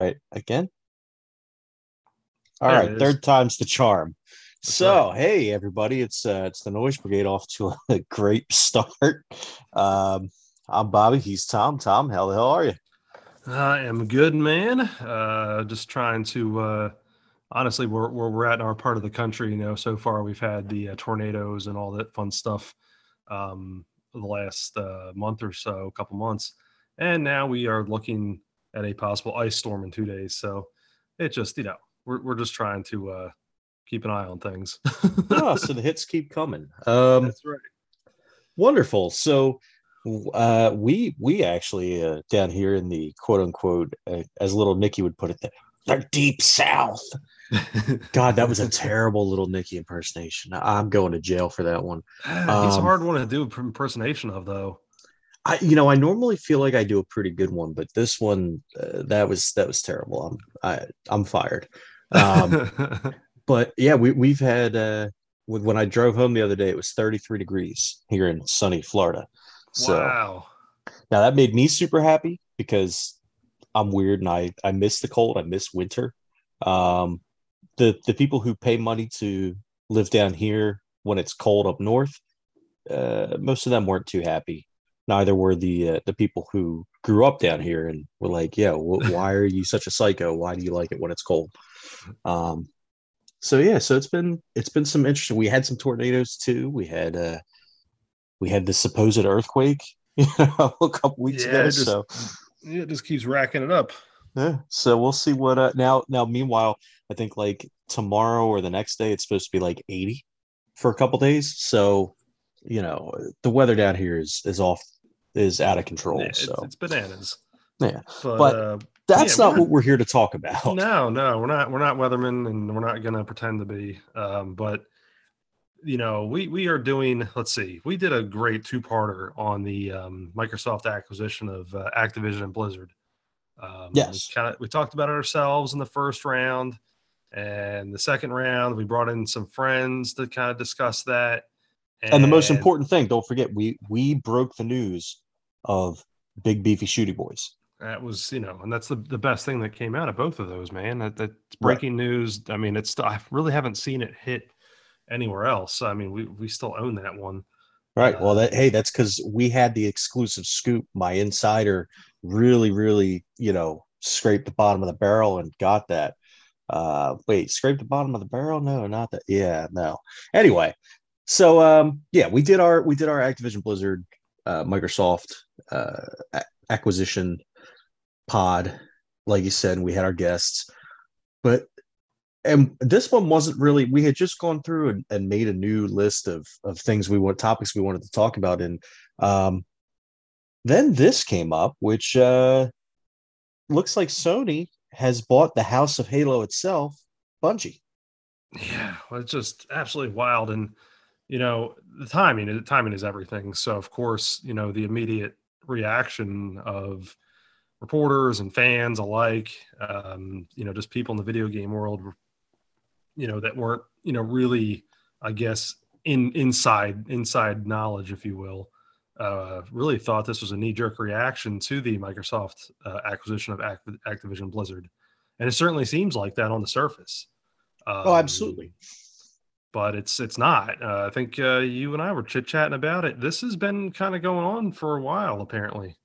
right again. All right, There is. third time's the charm. That's so, hey everybody, it's uh, it's the Noise Brigade off to a great start. Um, I'm Bobby. He's Tom. Tom, how the hell are you? I am good, man. Uh, just trying to. Uh, honestly, where, where we're at in our part of the country, you know, so far we've had the uh, tornadoes and all that fun stuff um, the last uh, month or so, couple months, and now we are looking at a possible ice storm in two days. So it just, you know, we're we're just trying to uh, keep an eye on things. oh, so the hits keep coming. Um, That's right. wonderful. So, uh, we we actually uh, down here in the quote unquote, uh, as little Nicky would put it, the, the deep south. God, that was a terrible little Nicky impersonation. I'm going to jail for that one. It's a Um, hard one to do impersonation of, though. I, you know, I normally feel like I do a pretty good one, but this one, uh, that was that was terrible. I'm I, I'm fired. Um, but yeah, we we've had uh, when when I drove home the other day, it was 33 degrees here in sunny Florida. So wow. now that made me super happy because I'm weird and I I miss the cold. I miss winter. Um, the the people who pay money to live down here when it's cold up north, uh, most of them weren't too happy. Neither were the uh, the people who grew up down here and were like, "Yeah, wh- why are you such a psycho? Why do you like it when it's cold?" Um, so yeah, so it's been it's been some interesting. We had some tornadoes too. We had uh, we had the supposed earthquake, you know, a couple weeks Yeah, ago. just- so Yeah, it just keeps racking it up. yeah, so we'll see what uh, now. Now, meanwhile, I think like tomorrow or the next day, it's supposed to be like eighty for a couple days. So, you know, the weather down here is is off is out of control. Yeah, it's, so it's bananas. Yeah, but, but uh, that's yeah, not what we're here to talk about. no, no, we're not. We're not weathermen, and we're not going to pretend to be. Um, but you know, we we are doing. Let's see, we did a great two-parter on the um, Microsoft acquisition of uh, Activision and Blizzard. Um, Yes. we, kinda, we talked about it ourselves in the first round, and the second round we brought in some friends to kind of discuss that. And the most important thing, don't forget, we we broke the news of Big Beefy Shootie Bois. That was, you know, and that's the, the best thing that came out of both of those, man. That that's breaking news. I mean, it's I really haven't seen it hit anywhere else. I mean, we we still own that one. Right. Well, Uh, that hey, that's because we had the exclusive scoop. My insider really, really, you know, scraped the bottom of the barrel and got that. Uh, wait, scraped the bottom of the barrel? No, not that. Yeah, no. Anyway, so um, yeah, we did our we did our Activision Blizzard, uh, Microsoft uh, acquisition pod. Like you said, we had our guests, but and this one wasn't really we had just gone through and, and made a new list of of things we want topics we wanted to talk about. And um then this came up which uh looks like sony has bought the house of halo itself bungie. Yeah, well, it's just absolutely wild, and you know, the timing. The timing is everything. So, of course, you know, the immediate reaction of reporters and fans alike, um, you know, just people in the video game world, you know, that weren't, you know, really, I guess, in inside inside knowledge, if you will, uh, really thought this was a knee jerk reaction to the Microsoft uh, acquisition of Act- Activision Blizzard, and it certainly seems like that on the surface. oh Um, absolutely but it's it's not. Uh, I think uh, you and I were chit chatting about it. This has been kind of going on for a while, apparently.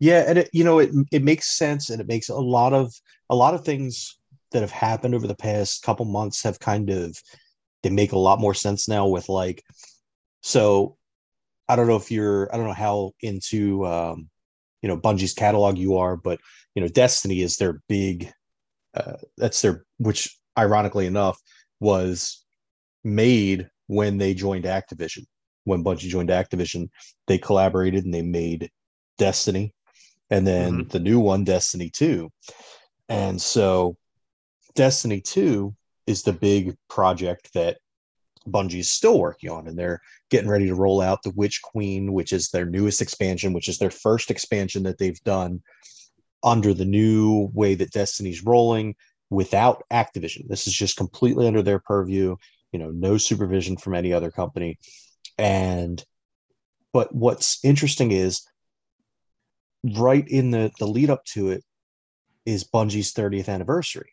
yeah and it you know it it makes sense and it makes a lot of a lot of things that have happened over the past couple months have kind of they make a lot more sense now with like so i don't know if you're i don't know how into um you know bungie's catalog you are but you know destiny is their big uh that's their which ironically enough was made when they joined activision. When bungie joined activision they collaborated and they made destiny and then mm-hmm. the new one destiny 2 and so destiny 2 is the big project that Bungie's still working on, and they're getting ready to roll out the Witch Queen, which is their newest expansion, which is their first expansion that they've done under the new way that Destiny's rolling without Activision. This is just completely under their purview, you know, no supervision from any other company. And but what's interesting is right in the the lead up to it, is Bungie's 30th anniversary.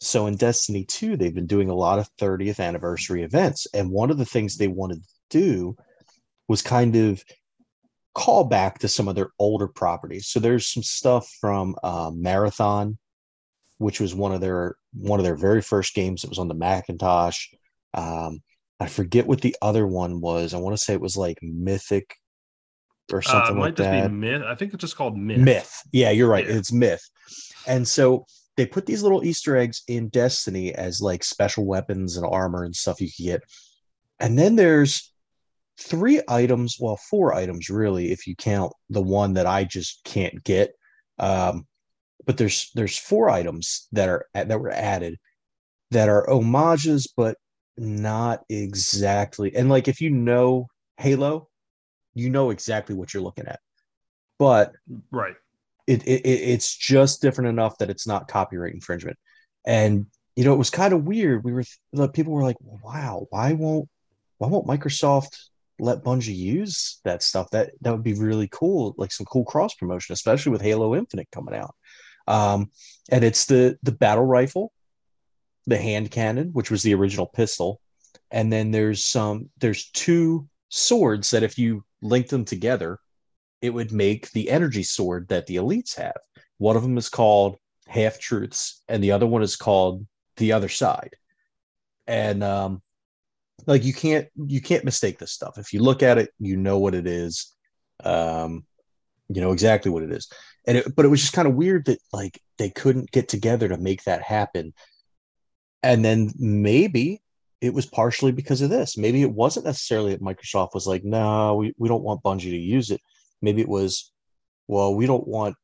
So in Destiny 2, they've been doing a lot of 30th anniversary events. And one of the things they wanted to do was kind of call back to some of their older properties. So there's some stuff from uh, Marathon, which was one of their one of their very first games. It was on the Macintosh. Um, I forget what the other one was. I want to say it was like Mythic or something uh, like that. Myth. I think it's just called Myth. Myth. Yeah, you're right. Yeah. It's Myth. And so they put these little Easter eggs in Destiny as like special weapons and armor and stuff you can get. And then there's three items, well, four items really, if you count the one that I just can't get. Um, but there's there's four items that are that were added that are homages, but not exactly. And like if you know Halo, you know exactly what you're looking at. But right, it, it it's just different enough that it's not copyright infringement. And you know, it was kind of weird. We were people were like, "Wow, why won't why won't Microsoft let Bungie use that stuff? That that would be really cool, like some cool cross promotion, especially with Halo Infinite coming out." Um, and it's the the battle rifle, the hand cannon, which was the original pistol, and then there's some there's two swords that if you link them together, it would make the energy sword that the elites have. One of them is called Half Truths, and the other one is called The Other Side. And um, like you can't you can't mistake this stuff. If you look at it, you know what it is. Um, you know exactly what it is. And it, but it was just kind of weird that like they couldn't get together to make that happen. And then maybe it was partially because of this. Maybe it wasn't necessarily that Microsoft was like, no, we, we don't want Bungie to use it. Maybe it was, well, we don't want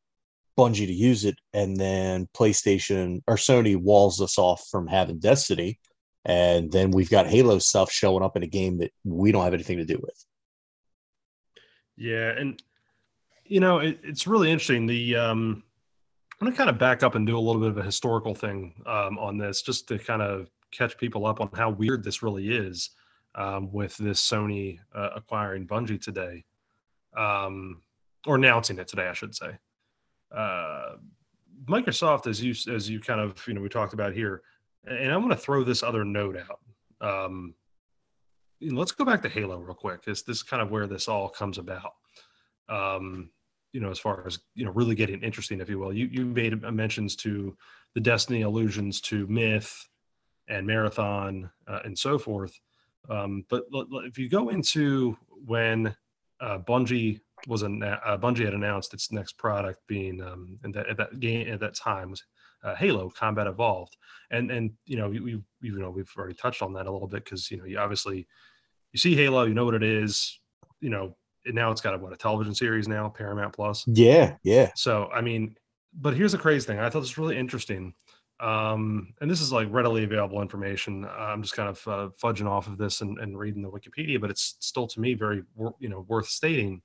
Bungie to use it. And then PlayStation or Sony walls us off from having Destiny. And then we've got Halo stuff showing up in a game that we don't have anything to do with. Yeah. And, you know, it, it's really interesting. The, um, I'm going to kind of back up and do a little bit of a historical thing um, on this just to kind of catch people up on how weird this really is um, with this Sony uh, acquiring Bungie today, um, or announcing it today, I should say. Uh, Microsoft, as you as you kind of you know we talked about here, and I'm going to throw this other note out. Um, let's go back to Halo real quick. This this is kind of where this all comes about. Um, you know, as far as you know, really getting interesting, if you will. You you made mentions to the Destiny allusions to Myth and marathon uh, and so forth. Um, but l- l- if you go into when uh, Bungie was an, uh, Bungie had announced its next product being um, and that, at that game at that time was uh, Halo Combat Evolved, and and you know we, we you know we've already touched on that a little bit because you know you obviously you see Halo, you know what it is, you know now it's got a, what a television series now Paramount Plus. Yeah, yeah. So I mean, but here's the crazy thing. I thought this was really interesting um, and this is like readily available information. I'm just kind of uh, fudging off of this and, and, reading the Wikipedia, but it's still to me very you know worth stating.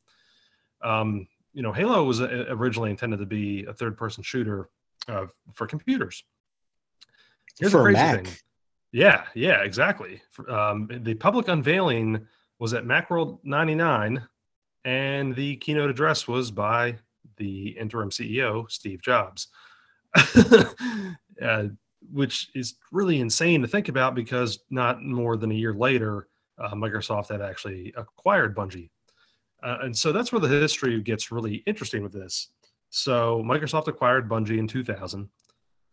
Um, you know, Halo was uh, originally intended to be a third-person shooter uh, for computers. Here's for crazy Mac. thing. Yeah, yeah, exactly. Um, the public unveiling was at Macworld 99, and the keynote address was by the interim CEO, Steve Jobs. uh, which is really insane to think about because not more than a year later, uh, Microsoft had actually acquired Bungie. Uh, and so that's where the history gets really interesting with this. So Microsoft acquired Bungie in 2000.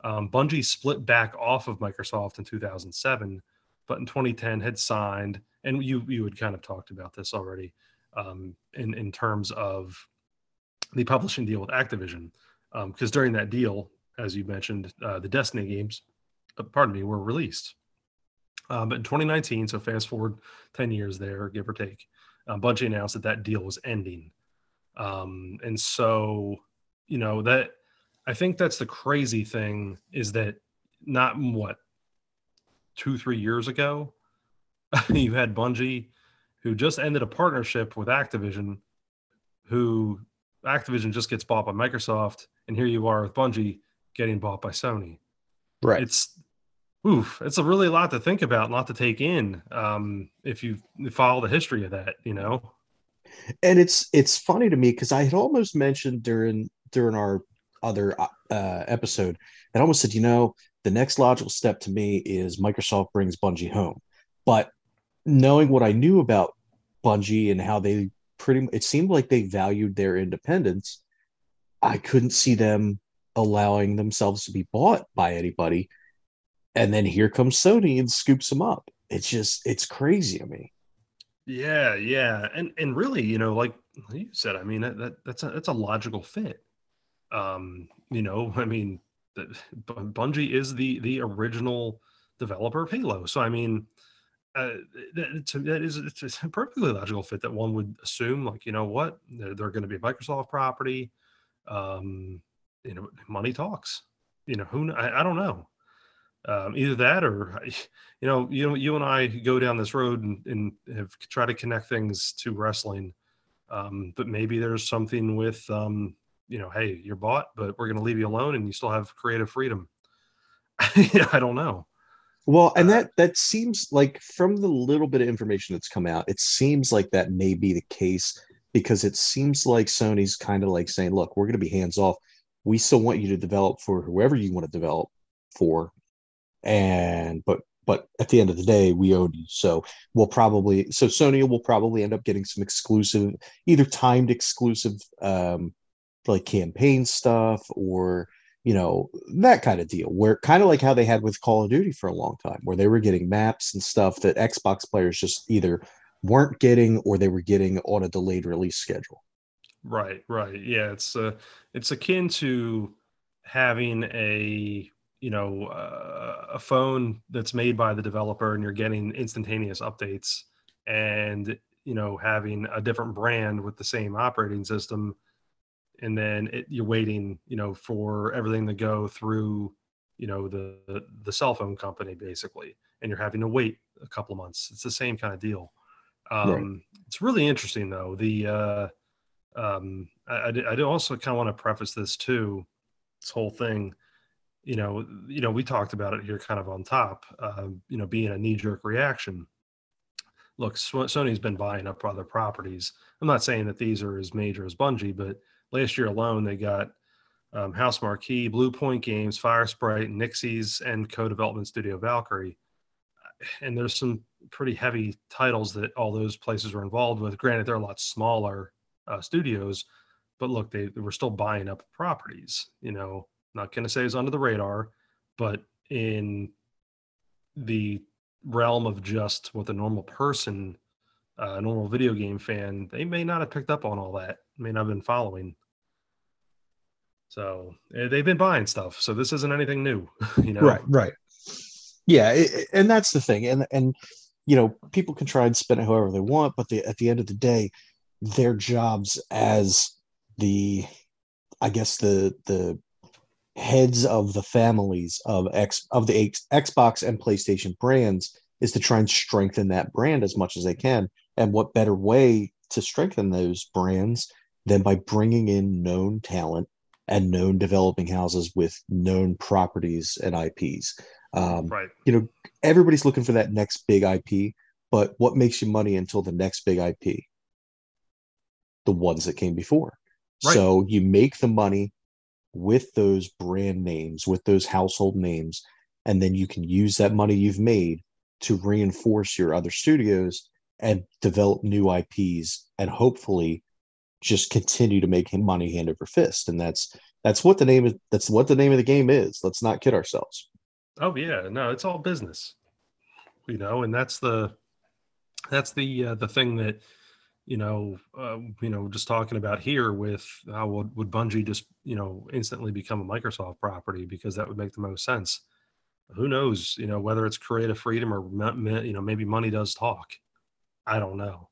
Um, Bungie split back off of Microsoft in 2007, but in 2010 had signed, and you you had kind of talked about this already um, in in terms of the publishing deal with Activision, because um, during that deal, as you mentioned, uh, the Destiny games, uh, pardon me, were released. Uh, but in 2019, so fast forward 10 years there, give or take, um, Bungie announced that that deal was ending. Um, and so, you know, that I think that's the crazy thing is that not what two, three years ago, you had Bungie who just ended a partnership with Activision, who Activision just gets bought by Microsoft, and here you are with Bungie getting bought by Sony. Right. It's oof, it's a really lot to think about, a lot to take in. Um, if you follow the history of that, you know. And it's it's funny to me because I had almost mentioned during during our other uh, episode I almost said, you know, the next logical step to me is Microsoft brings Bungie home. But knowing what I knew about Bungie and how they pretty, it seemed like they valued their independence. I couldn't see them allowing themselves to be bought by anybody. And then here comes Sony and scoops them up. It's just, it's crazy to me. Yeah, yeah, and and really, you know, like you said, I mean, that, that that's a that's a logical fit. Um, you know, I mean, Bungie is the the original developer of Halo, so I mean, uh, that, that is it's a perfectly logical fit that one would assume, like, you know what, they're, they're going to be Microsoft property. Um, you know, money talks. You know, who I, I don't know. Um, either that or you know you know you and i go down this road and, and have tried to connect things to wrestling um, but maybe there's something with um, you know hey you're bought but we're going to leave you alone and you still have creative freedom i don't know well and uh, that that seems like from the little bit of information that's come out it seems like that may be the case because it seems like sony's kind of like saying look we're going to be hands off. We still want you to develop for whoever you want to develop for and but but at the end of the day we own you. So we'll probably so sony will probably end up getting some exclusive either timed exclusive um like campaign stuff or you know that kind of deal where kind of like how they had with call of duty for a long time where they were getting maps and stuff that xbox players just either weren't getting or they were getting on a delayed release schedule. Right right. Yeah it's uh it's akin to having a you know uh, a phone that's made by the developer and you're getting instantaneous updates and you know having a different brand with the same operating system and then it, you're waiting you know for everything to go through you know the, the, the cell phone company basically and you're having to wait a couple of months it's the same kind of deal um, right. it's really interesting though the uh, um, I, I, I also kind of want to preface this too this whole thing you know, you know, we talked about it here kind of on top, uh, you know, being a knee jerk reaction. Look, Sony's been buying up other properties. I'm not saying that these are as major as Bungie, but last year alone, they got um, Bluepoint Games, Firesprite, Nixxes, and co development studio Valkyrie. And there's some pretty heavy titles that all those places were involved with. Granted, they're a lot smaller uh, studios, but look, they, they were still buying up properties, you know not going to say it's under the radar, but in the realm of just what the normal person, a uh, normal video game fan, they may not have picked up on all that, may not have been following. So eh, they've been buying stuff. So this isn't anything new, you know? Right, right. Yeah. It, and that's the thing. And, and, you know, people can try and spin it however they want, but the, at the end of the day, their jobs as the, I guess the, the heads of the families of X of the X, Xbox and PlayStation brands is to try and strengthen that brand as much as they can. And what better way to strengthen those brands than by bringing in known talent and known developing houses with known properties and IPs. Um, right. You know, everybody's looking for that next big IP, but what makes you money until the next big IP? The ones that came before. Right. So you make the money with those brand names, with those household names, and then you can use that money you've made to reinforce your other studios and develop new IPs and hopefully just continue to make money hand over fist. And that's that's what the name is that's what the name of the game is. Let's not kid ourselves. Oh yeah, no, it's all business. You know, and that's the that's the uh, the thing that you know, uh, you know, just talking about here with how would, would Bungie just, you know, instantly become a Microsoft property because that would make the most sense. Who knows, you know, whether it's creative freedom or, you know, maybe money does talk. I don't know.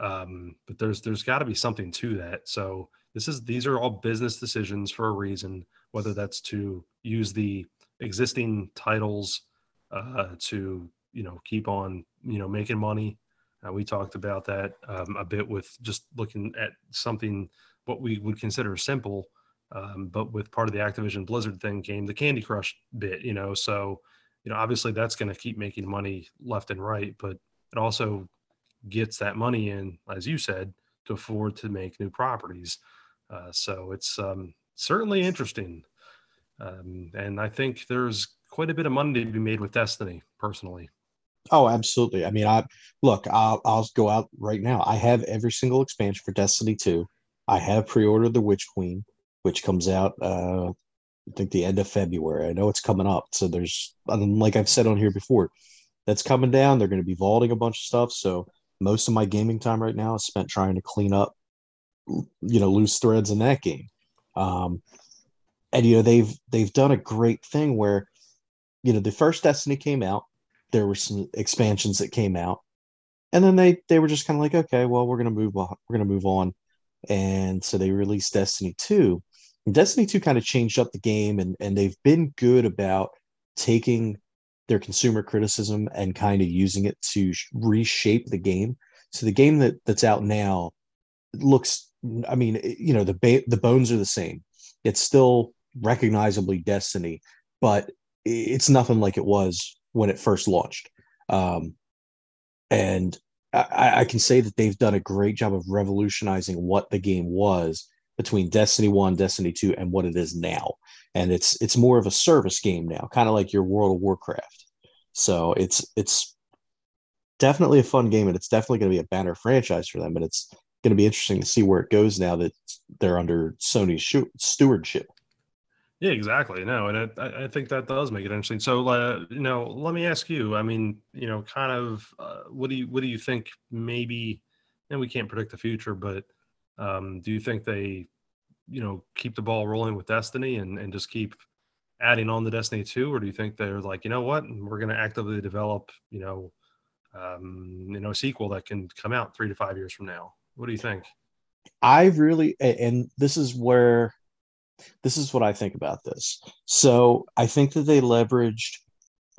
Um, but there's, there's gotta be something to that. So this is, these are all business decisions for a reason, whether that's to use the existing titles, uh, to, you know, keep on, you know, making money uh, we talked about that um, a bit with just looking at something what we would consider simple, um, but with part of the Activision Blizzard thing came the Candy Crush bit, you know. So, you know, obviously that's going to keep making money left and right, but it also gets that money in, as you said, to afford to make new properties. Uh, so it's um, certainly interesting. Um, and I think there's quite a bit of money to be made with Destiny, personally. Oh, absolutely. I mean, I look, I'll, I'll go out right now. I have every single expansion for Destiny 2. I have pre-ordered the Witch Queen, which comes out uh I think the end of February. I know it's coming up. So there's like I've said on here before, that's coming down. They're going to be vaulting a bunch of stuff. So most of my gaming time right now is spent trying to clean up you know, loose threads in that game. Um and you know they've they've done a great thing where you know the first Destiny came out there were some expansions that came out and then they they were just kind of like okay well we're gonna move on we're gonna move on and so they released destiny 2 and destiny 2 kind of changed up the game and and they've been good about taking their consumer criticism and kind of using it to reshape the game so the game that that's out now looks i mean you know the ba- the bones are the same it's still recognizably destiny but it's nothing like it was when it first launched. Um, and I, I, can say that they've done a great job of revolutionizing what the game was between Destiny 1, Destiny 2, and what it is now. And it's it's more of a service game now, kind of like your World of Warcraft. So it's it's definitely a fun game, and it's definitely going to be a banner franchise for them. But it's going to be interesting to see where it goes now that they're under Sony's stewardship. Yeah, exactly. No, and I, I think that does make it interesting. So, uh, you know, let me ask you. I mean, you know, kind of, uh, what do you what do you think? Maybe, and we can't predict the future, but um, do you think they, you know, keep the ball rolling with Destiny and and just keep adding on the Destiny two, or do you think they're like, you know what, we're going to actively develop, you know, um, you know, a sequel that can come out three to five years from now? What do you think? I really, and this is where this is what I think about this. So I think that they leveraged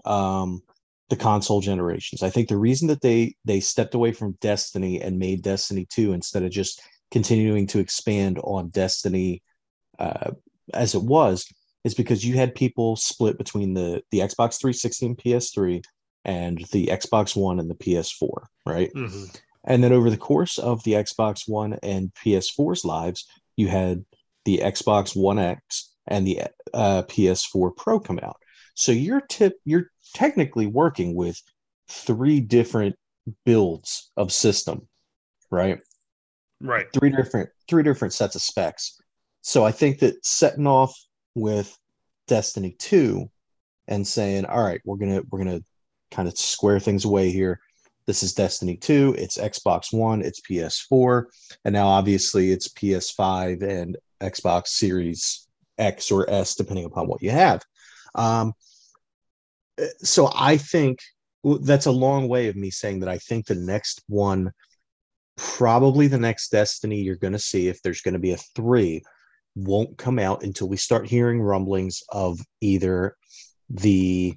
um, the console generations. I think the reason that they they stepped away from Destiny and made Destiny 2 instead of just continuing to expand on Destiny uh, as it was is because you had people split between the the Xbox 360 and PS3 and the Xbox One and the PS4, right? Mm-hmm. And then over the course of the Xbox One and PS4's lives, you had the Xbox One X and the uh, PS4 Pro come out. So you're tip you're technically working with three different builds of system, right? Right. Three different three different sets of specs. So I think that setting off with Destiny 2 and saying, all right, we're gonna we're gonna kind of square things away here. This is Destiny 2, it's Xbox One, it's PS4, and now obviously it's PS5 and Xbox Series X or S, depending upon what you have. Um, so I think that's a long way of me saying that I think the next one, probably the next Destiny you're going to see, if there's going to be a three, won't come out until we start hearing rumblings of either the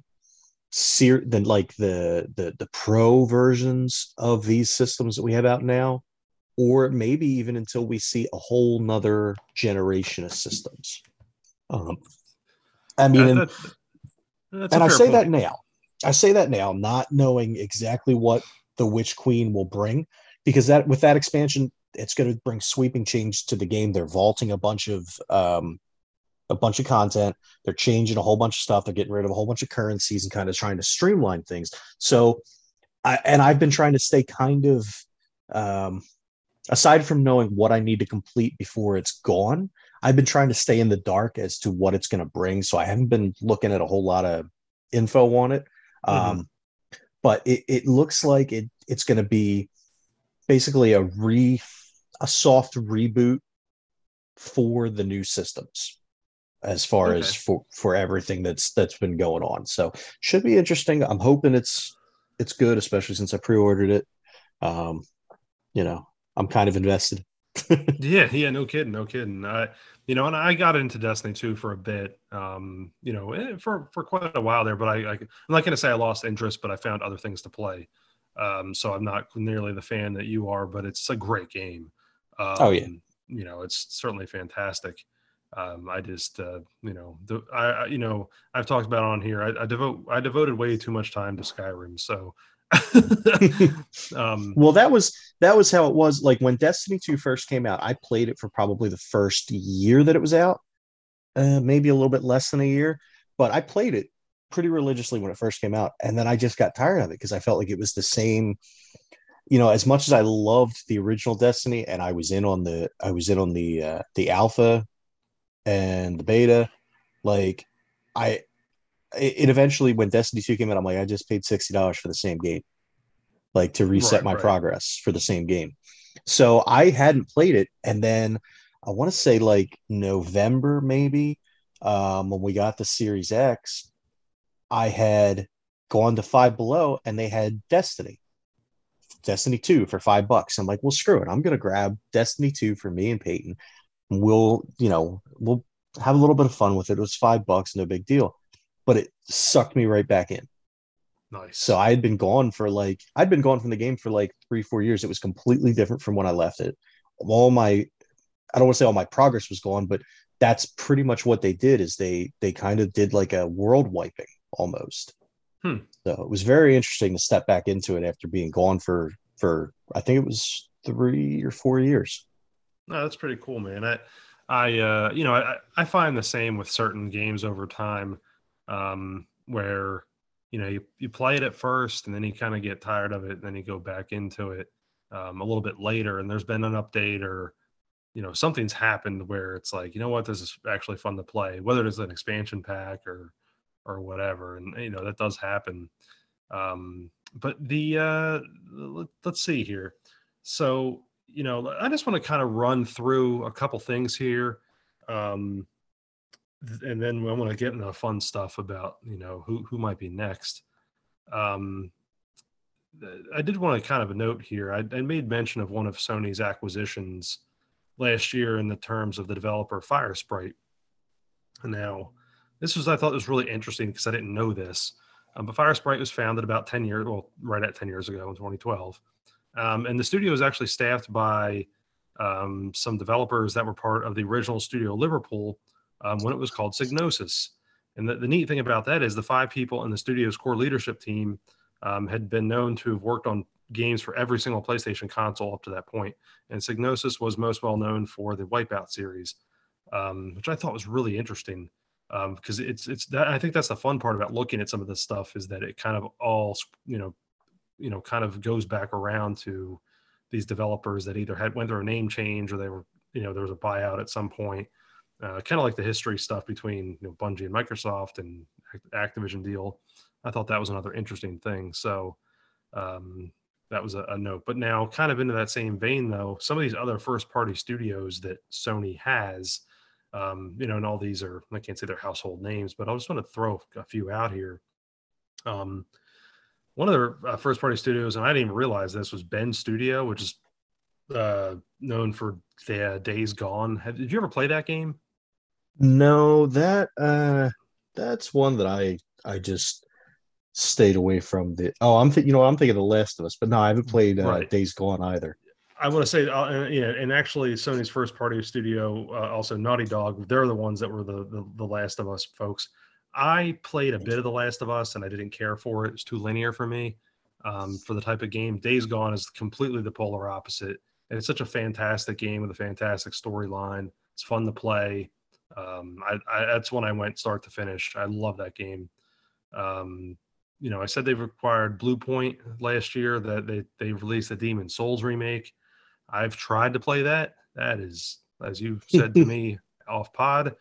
ser- the like the the the pro versions of these systems that we have out now or maybe even until we see a whole nother generation of systems. Um, I mean, that, and I say point. that now. I say that now, not knowing exactly what the Witch Queen will bring, because that with that expansion, it's going to bring sweeping change to the game. They're vaulting a bunch of um, a bunch of content. They're changing a whole bunch of stuff. They're getting rid of a whole bunch of currencies and kind of trying to streamline things. So, I and I've been trying to stay kind of um, aside from knowing what I need to complete before it's gone, I've been trying to stay in the dark as to what it's going to bring. So I haven't been looking at a whole lot of info on it. Mm-hmm. Um, but it, it looks like it it's going to be basically a re a soft reboot for the new systems as far okay. as for for everything that's that's been going on so should be interesting i'm hoping it's it's good especially since i pre-ordered it um you know I'm kind of invested. yeah, yeah, no kidding, no kidding. I, you know, and I got into Destiny 2 for a bit, um, you know, eh, for for quite a while there. But I, I am not going to say I lost interest, but I found other things to play. Um, so I'm not nearly the fan that you are, but it's a great game. Um, oh yeah, you know, it's certainly fantastic. Um, I just, uh, you know, the, I, you know, I've talked about on here. I, I devote, I devoted way too much time to Skyrim, so um, well, that was that was how it was. Like when Destiny 2 first came out, I played it for probably the first year that it was out. uh, maybe a little bit less than a year, but I played it pretty religiously when it first came out, and then I just got tired of it because I felt like it was the same. You know, as much as I loved the original Destiny, and I was in on the I was in on the uh, the alpha and the beta, like I it eventually when Destiny 2 came out, I'm like, I just paid $60 for the same game. Like to reset right, my right. progress for the same game. So I hadn't played it. And then I want to say like November, maybe, um, when we got the Series X, I had gone to Five Below and they had Destiny, Destiny 2 for five bucks. I'm like, well, screw it. I'm going to grab Destiny 2 for me and Peyton. We'll, you know, we'll have a little bit of fun with it. It was five bucks, no big deal. But it sucked me right back in. Nice. So I had been gone for like I'd been gone from the game for like three, four years. It was completely different from when I left it. All my I don't want to say all my progress was gone, but that's pretty much what they did is they they kind of did like a world wiping almost. Hmm. So it was very interesting to step back into it after being gone for for I think it was three or four years. No, that's pretty cool, man. I I uh you know I I find the same with certain games over time, um, where you know you, you play it at first and then you kind of get tired of it and then you go back into it um, a little bit later and there's been an update or you know something's happened where it's like you know what this is actually fun to play whether it's an expansion pack or or whatever and you know that does happen. Um but the uh let, let's see here. So you know i just want to kind of run through a couple things here um and then i want to get into fun stuff about you know who who might be next. Um i did want to kind of note here I, I made mention of one of sony's acquisitions last year in the terms of the developer Firesprite. Now, this was I thought was really interesting because I didn't know this. Um, but Firesprite was founded about 10 years, well, right at 10 years ago in 2012. Um, and the studio is actually staffed by um, some developers that were part of the original studio Liverpool um, when it was called Psygnosis. And the, the, neat thing about that is the five people in the studio's core leadership team um, had been known to have worked on games for every single PlayStation console up to that point. And Psygnosis was most well known for the Wipeout series, um, which I thought was really interesting because um, it's it's that I think that's the fun part about looking at some of this stuff is that it kind of all you know you know kind of goes back around to these developers that either had went through a name change or they were you know there was a buyout at some point. Uh, kind of like the history stuff between you know, Bungie and Microsoft and Activision deal. I thought that was another interesting thing. So, um, that was a, a, note. But now, kind of into that same vein, though, some of these other first party studios that Sony has, um, you know, and all these are, I can't say they're household names, but I just want to throw a few out here. Um, one of their uh, first party studios, and I didn't even realize this was Bend Studio, which is uh, known for the uh, Days Gone. Have, did you ever play that game? No, that uh, that's one that I I just stayed away from the. Oh, I'm th- you know I'm thinking The Last of Us, but no, I haven't played uh, right. Days Gone either. I want to say, uh, yeah, and actually, Sony's first party studio, uh, also Naughty Dog, they're the ones that were the, the, the Last of Us folks. I played a bit of The Last of Us, and I didn't care for it. It's too linear for me um, for the type of game. Days Gone is completely the polar opposite, and it's such a fantastic game with a fantastic storyline. It's fun to play. Um, I, I, that's when I went start to finish. I love that game. Um, you know, I said they've acquired Bluepoint last year that they they released the Demon Souls remake. I've tried to play that. That is, as you said to me off pod,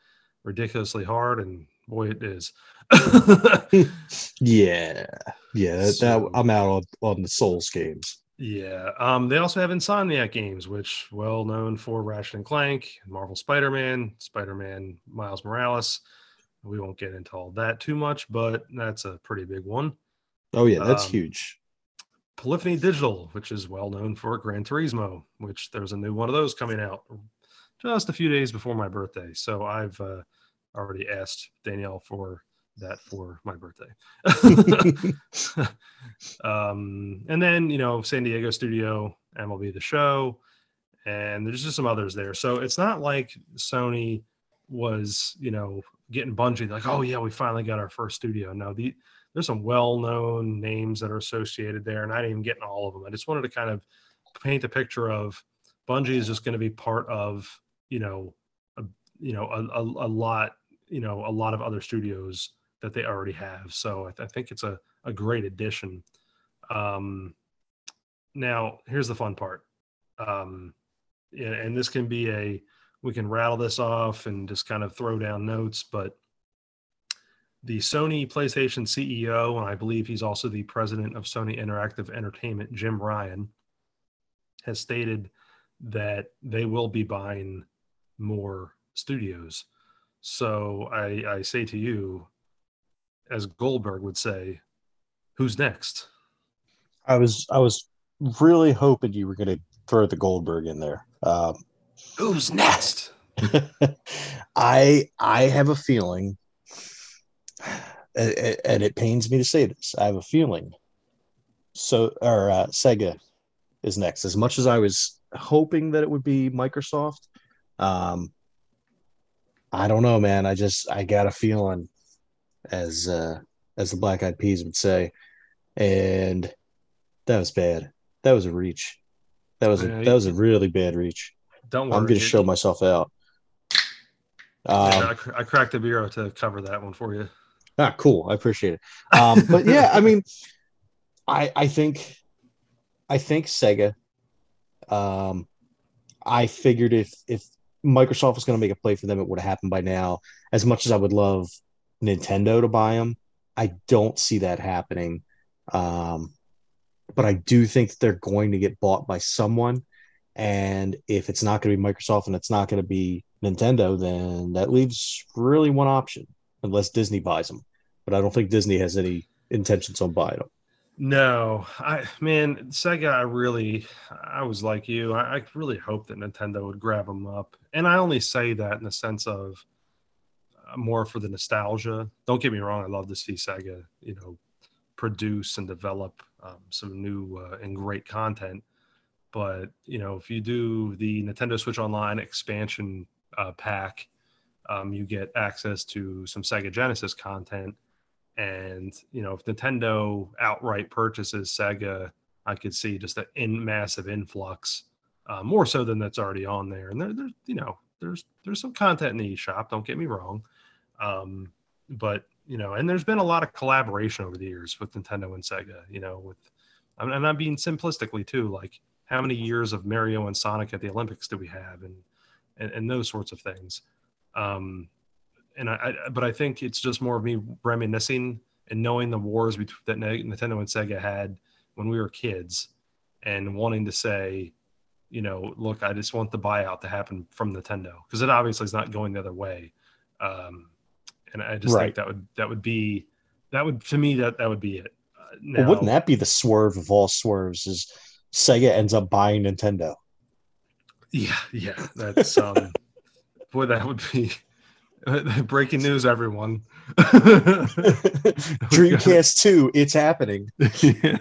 ridiculously hard, and boy, it is. yeah, yeah. So, that, I'm out on, on the Souls games. Yeah. Um, they also have Insomniac games, which well known for Ratchet and Clank, Marvel Spider-Man, Spider-Man Miles Morales. We won't get into all that too much, but that's a pretty big one. Oh yeah, that's um, huge. Polyphony Digital, which is well known for Gran Turismo, which there's a new one of those coming out just a few days before my birthday. So I've uh, already asked Danielle for that for my birthday. um, and then, you know, San Diego Studio, MLB The Show, and there's just some others there. So it's not like Sony was, you know, getting Bungie, like, oh yeah, we finally got our first studio. No, the there's some well-known names that are associated there, and I didn't even get in all of them. I just wanted to kind of paint a picture of Bungie is just going to be part of, you know, a, you know, a, a, a lot you know a lot of other studios that they already have. So I, th- I think it's a a great addition. Um, now here's the fun part, um, and this can be a we can rattle this off and just kind of throw down notes, but the Sony PlayStation CEO, and I believe he's also the president of Sony Interactive Entertainment, Jim Ryan, has stated that they will be buying more studios. So I, I say to you, as Goldberg would say, who's next? I was I was really hoping you were going to throw the Goldberg in there. Um, who's next? I I have a feeling, and it pains me to say this. I have a feeling. So or uh, Sega is next. As much as I was hoping that it would be Microsoft, um, I don't know, man. I just I got a feeling, as uh, as the Black Eyed Peas would say, and that was bad. That was a reach. That was a that was a really bad reach. Don't worry. I'm going to show myself out. Um, yeah, I, I, cracked the bureau to cover that one for you. Ah, cool. I appreciate it. Um, but yeah, I mean, I I think I think Sega. Um, I figured if if Microsoft was going to make a play for them, it would have happened by now. As much as I would love Nintendo to buy them, I don't see that happening. Um, but I do think that they're going to get bought by someone. And if it's not going to be Microsoft and it's not going to be Nintendo, then that leaves really one option, unless Disney buys them. But I don't think Disney has any intentions on buying them. No, I man, Sega. I really, I was like you. I, I really hope that Nintendo would grab them up, and I only say that in the sense of uh, more for the nostalgia. Don't get me wrong. I love to see Sega, you know, produce and develop um, some new uh, and great content. But you know, if you do the Nintendo Switch Online expansion uh, pack, um, you get access to some Sega Genesis content and you know, if Nintendo outright purchases Sega, I could see just an in massive influx, uh, more so than that's already on there. And there, there's you know, there's there's some content in the eShop. Don't get me wrong, um, but you know, and there's been a lot of collaboration over the years with Nintendo and Sega. You know, with and I'm being simplistically too, like how many years of Mario and Sonic at the Olympics do we have, and and, and those sorts of things. Um, and I, I, but I think it's just more of me reminiscing and knowing the wars between that Nintendo and Sega had when we were kids, and wanting to say, you know, look, I just want the buyout to happen from Nintendo because it obviously is not going the other way. Um, and I just right. think that would that would be that would to me that that would be it. Uh, now, well, wouldn't that be the swerve of all swerves? Is Sega ends up buying Nintendo? Yeah, yeah, that's um, boy, that would be Breaking news, everyone. Dreamcast 2, it's happening. yeah.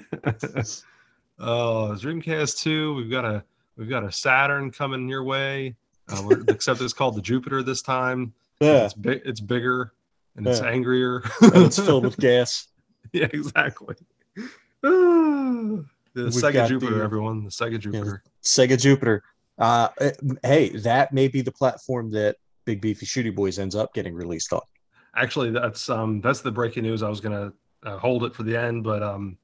Oh, Dreamcast 2, we've got a we've got a Saturn coming your way. Uh, except it's called the Jupiter this time. Yeah. It's big it's bigger and yeah. it's angrier. and it's filled with gas. Yeah, exactly. the we've Sega Jupiter, the, everyone. The Sega Jupiter. Yeah, Sega Jupiter. Uh, hey, that may be the platform that Big Beefy Shootie Bois ends up getting released on. Actually, that's um that's the breaking news. I was gonna uh, hold it for the end, but um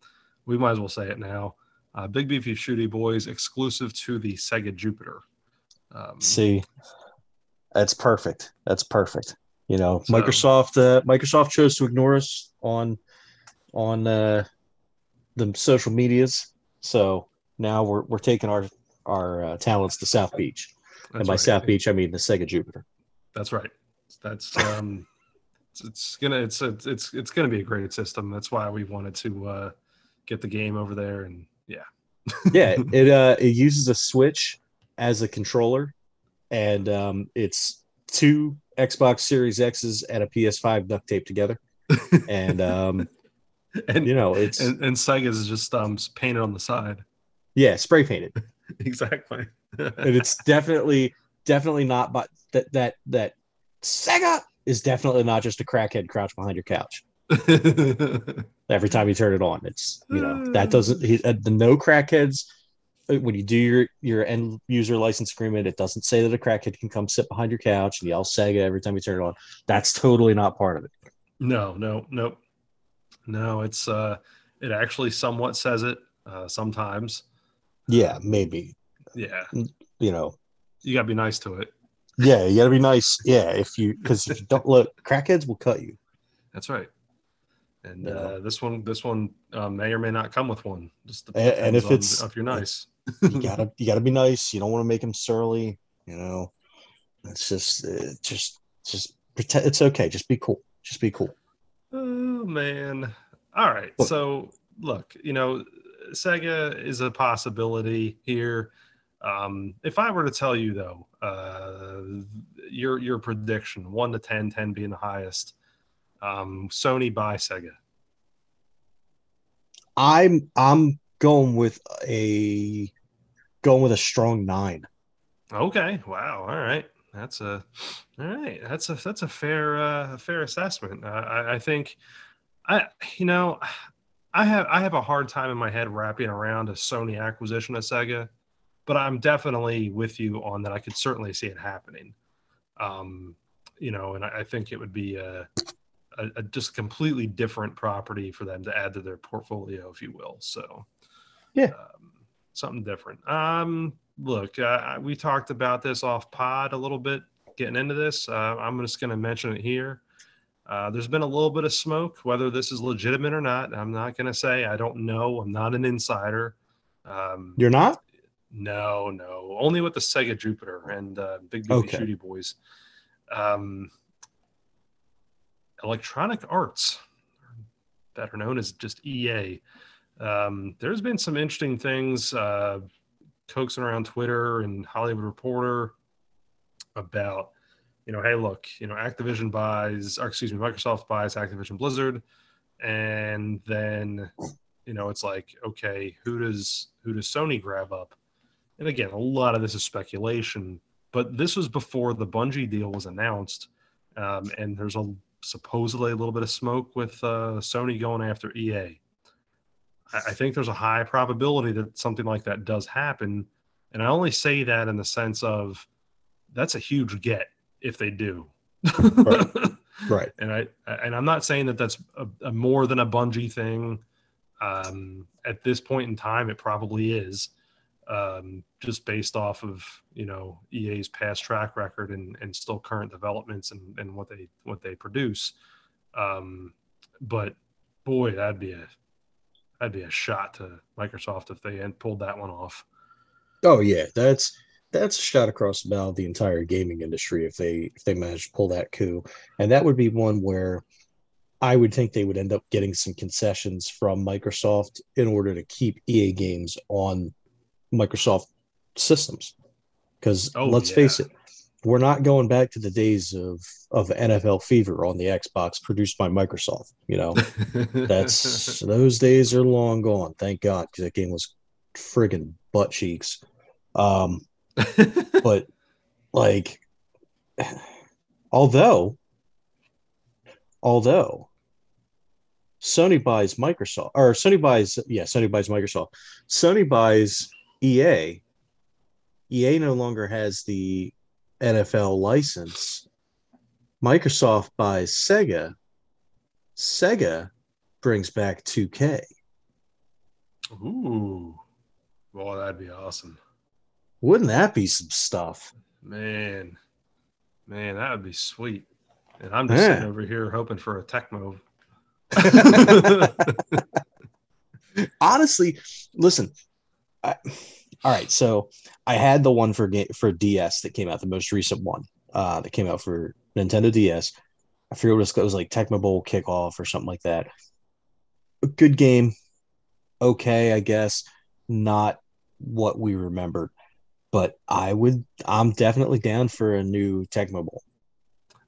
we might as well say it now. Uh, Big Beefy Shootie Bois exclusive to the Sega Jupiter. Um, See, that's perfect. That's perfect. You know, so, Microsoft uh, Microsoft chose to ignore us on on uh, the social medias, so now we're we're taking our our uh, talents to South Beach, and by right. South Beach I mean the Sega Jupiter. That's right. That's um, it's, it's, gonna it's it's it's gonna be a great system. That's why we wanted to uh, get the game over there, and yeah, yeah. It uh, it uses a Switch as a controller, and um, it's two Xbox Series X's and a PS5 duct tape together, and um, and you know it's and, and Sega's is just um painted on the side. Yeah, spray painted. exactly. and it's definitely definitely not but that that that Sega is definitely not just a crackhead crouch behind your couch. Every time you turn it on, it's you know that doesn't he, uh, the no crackheads when you do your your end user license agreement, it doesn't say that a crackhead can come sit behind your couch and yell Sega every time you turn it on. That's totally not part of it. No, no, no, no. It's uh, it actually somewhat says it uh, sometimes. Yeah, maybe. Yeah, You know, you gotta be nice to it. yeah, you gotta be nice. Yeah, if you because if you don't look, crackheads will cut you. That's right. And Yeah. uh, this one, this one uh, may or may not come with one. Just And- and if depends it's- if you're nice, You gotta you gotta be nice. You don't want to make them surly. You know, it's just uh, just just pretend it's okay. Just be cool. Just be cool. Oh man. All right. Look. So look, you know, Sega is a possibility here. Um, if I were to tell you though, uh, your your prediction, one to 10, 10 being the highest, um, Sony by Sega. I'm I'm going with a going with a strong nine. Okay. Wow. All right. That's a all right. That's a that's a fair uh, fair assessment. Uh, I, I think I you know I have I have a hard time in my head wrapping around a Sony acquisition of Sega, but I'm definitely with you on that. I could certainly see it happening. Um, you know, and I, I think it would be a, a, a just completely different property for them to add to their portfolio, if you will. So Yeah. um, something different. Um, look, uh, we talked about this off pod a little bit getting into this. Uh, I'm just going to mention it here. Uh, there's been a little bit of smoke, whether this is legitimate or not. I'm not going to say. I don't know. I'm not an insider. Um, You're not? no, no, only with the Sega Jupiter and uh, Big Baby Okay. Shootie Bois. Um, Electronic Arts, better known as just EA. Um, there's been some interesting things uh, coaxing around Twitter and Hollywood Reporter about, you know, hey, look, you know, Activision buys, or excuse me, Microsoft buys Activision Blizzard, and then, you know, it's like, okay, who does who does Sony grab up? And again, a lot of this is speculation, but this was before the Bungie deal was announced, um, and there's a supposedly a little bit of smoke with uh, Sony going after EA. I, I think there's a high probability that something like that does happen, and I only say that in the sense of that's a huge get if they do. Right. Right. and I and I'm not saying that that's a, a more than a Bungie thing. Um, at this point in time, it probably is, um, just based off of you know EA's past track record and, and still current developments and, and what they what they produce. Um, but boy, that'd be a that'd be a shot to Microsoft if they had pulled that one off. Oh yeah, that's that's a shot across the bow of the entire gaming industry if they if they manage to pull that coup. And that would be one where I would think they would end up getting some concessions from Microsoft in order to keep EA games on Microsoft systems. Because Oh, let's yeah. face it, we're not going back to the days of of NFL Fever on the Xbox produced by Microsoft. You know, that's those days are long gone. Thank God, because that game was friggin' butt cheeks. Um, but like, although, although Sony buys Microsoft, or Sony buys, yeah, Sony buys Microsoft. Sony buys EA. EA no longer has the NFL license. Microsoft buys Sega. Sega brings back 2K. Ooh, well, that'd be awesome. Wouldn't that be some stuff? Man, man, that would be sweet. And I'm just Yeah. sitting over here hoping for a Tecmo. Honestly, listen. I, all right, so I had the one for for DS that came out, the most recent one uh, that came out for Nintendo DS. I forget what it was, it was like Tecmo Bowl Kickoff or something like that. A good game, okay, I guess. Not what we remembered, but I would. I'm definitely down for a new Tecmo Bowl.